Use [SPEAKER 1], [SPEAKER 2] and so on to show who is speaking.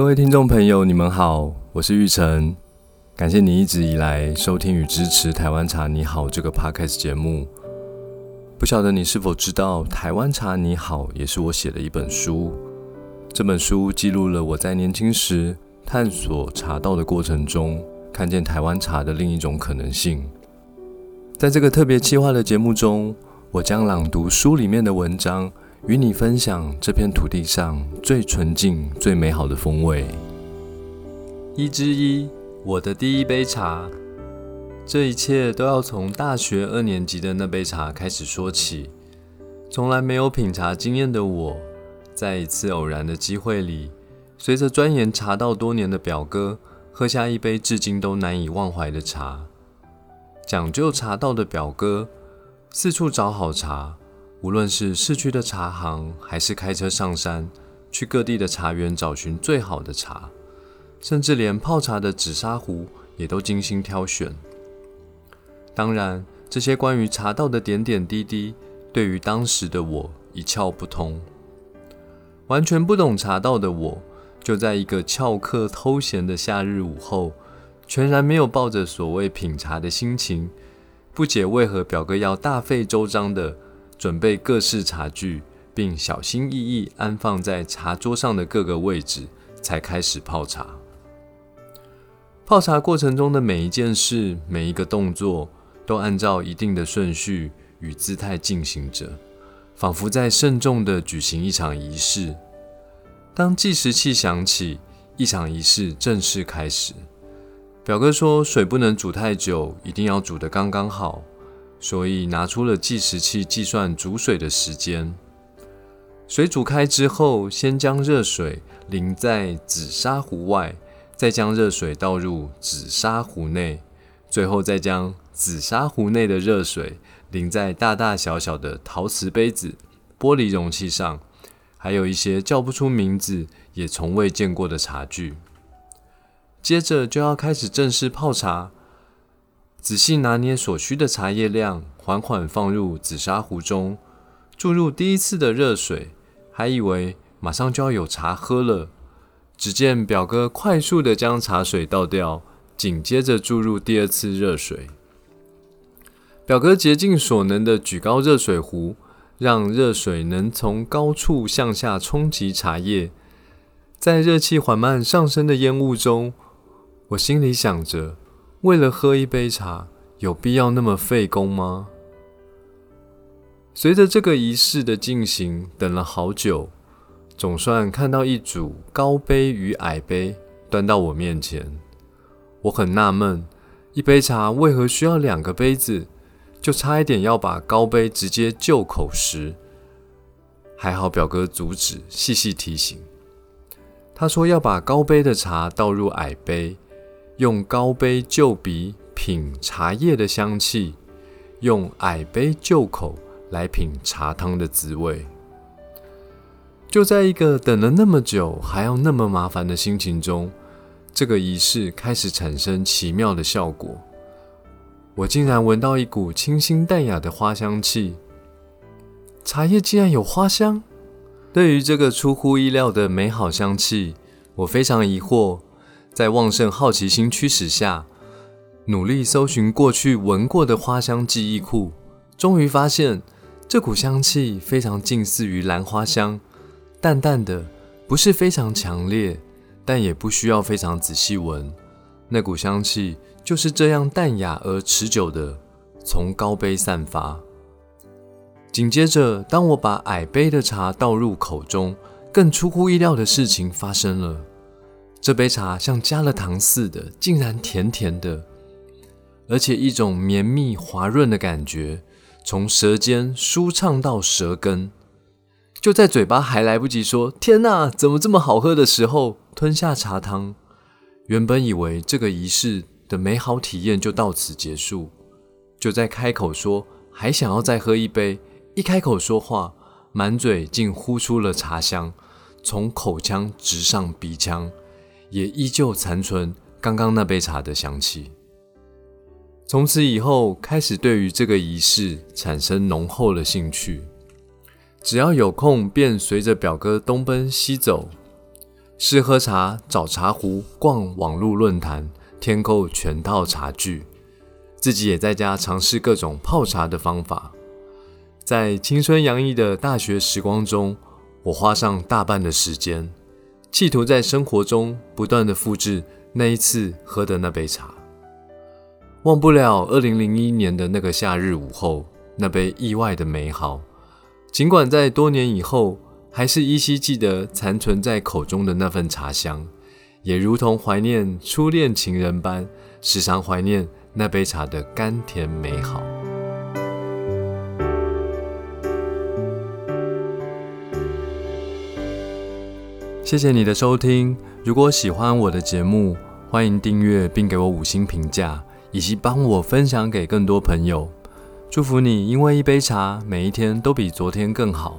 [SPEAKER 1] 各位听众朋友，你们好，我是玉成，感谢你一直以来收听与支持《台湾茶你好》这个 podcast 节目。不晓得你是否知道，《台湾茶你好》也是我写的一本书。这本书记录了我在年轻时探索茶道的过程中，看见台湾茶的另一种可能性。在这个特别企划的节目中，我将朗读书里面的文章。与你分享这片土地上最纯净、最美好的风味。一之一，我的第一杯茶。这一切都要从大学二年级的那杯茶开始说起。从来没有品茶经验的我，在一次偶然的机会里，随着钻研茶道多年的表哥，喝下一杯至今都难以忘怀的茶。讲究茶道的表哥，四处找好茶。无论是市区的茶行，还是开车上山去各地的茶园找寻最好的茶，甚至连泡茶的紫砂壶也都精心挑选。当然，这些关于茶道的点点滴滴，对于当时的我一窍不通。完全不懂茶道的我，就在一个翘课偷闲的夏日午后，全然没有抱着所谓品茶的心情，不解为何表哥要大费周章的。准备各式茶具，并小心翼翼安放在茶桌上的各个位置，才开始泡茶。泡茶过程中的每一件事、每一个动作，都按照一定的顺序与姿态进行着，仿佛在慎重地举行一场仪式。当计时器响起，一场仪式正式开始。表哥说，水不能煮太久，一定要煮得刚刚好。所以拿出了计时器计算煮水的时间。水煮开之后，先将热水淋在紫砂壶外，再将热水倒入紫砂壶内，最后再将紫砂壶内的热水淋在大大小小的陶瓷杯子、玻璃容器上，还有一些叫不出名字、也从未见过的茶具。接着就要开始正式泡茶。仔细拿捏所需的茶叶量，缓缓放入紫砂壶中，注入第一次的热水，还以为马上就要有茶喝了。只见表哥快速的将茶水倒掉，紧接着注入第二次热水。表哥竭尽所能的举高热水壶，让热水能从高处向下冲击茶叶。在热气缓慢上升的烟雾中，我心里想着。为了喝一杯茶，有必要那么费工吗？随着这个仪式的进行，等了好久，总算看到一组高杯与矮杯端到我面前。我很纳闷，一杯茶为何需要两个杯子？就差一点要把高杯直接就口时，还好表哥阻止，细细提醒。他说要把高杯的茶倒入矮杯。用高杯就鼻品茶叶的香气，用矮杯就口来品茶汤的滋味。就在一个等了那么久还要那么麻烦的心情中，这个仪式开始产生奇妙的效果。我竟然闻到一股清新淡雅的花香气，茶叶竟然有花香。对于这个出乎意料的美好香气，我非常疑惑。在旺盛好奇心驱使下，努力搜寻过去闻过的花香记忆库，终于发现这股香气非常近似于兰花香，淡淡的，不是非常强烈，但也不需要非常仔细闻，那股香气就是这样淡雅而持久的从高杯散发。紧接着，当我把矮杯的茶倒入口中，更出乎意料的事情发生了。这杯茶像加了糖似的，竟然甜甜的，而且一种绵密滑润的感觉从舌尖舒畅到舌根。就在嘴巴还来不及说“天哪，怎么这么好喝”的时候，吞下茶汤。原本以为这个仪式的美好体验就到此结束，就在开口说还想要再喝一杯，一开口说话，满嘴竟呼出了茶香，从口腔直上鼻腔。也依旧残存刚刚那杯茶的香气。从此以后，开始对于这个仪式产生浓厚的兴趣。只要有空，便随着表哥东奔西走。试喝茶、找茶壶、逛网络论坛、添购全套茶具，自己也在家尝试各种泡茶的方法。在青春洋溢的大学时光中，我花上大半的时间，企图在生活中不断的复制那一次喝的那杯茶。忘不了二零零一年的那个夏日午后，那杯意外的美好。尽管在多年以后，还是依稀记得残存在口中的那份茶香，也如同怀念初恋情人般，时常怀念那杯茶的甘甜美好。谢谢你的收听。如果喜欢我的节目，欢迎订阅并给我五星评价，以及帮我分享给更多朋友。祝福你，因为一杯茶，每一天都比昨天更好。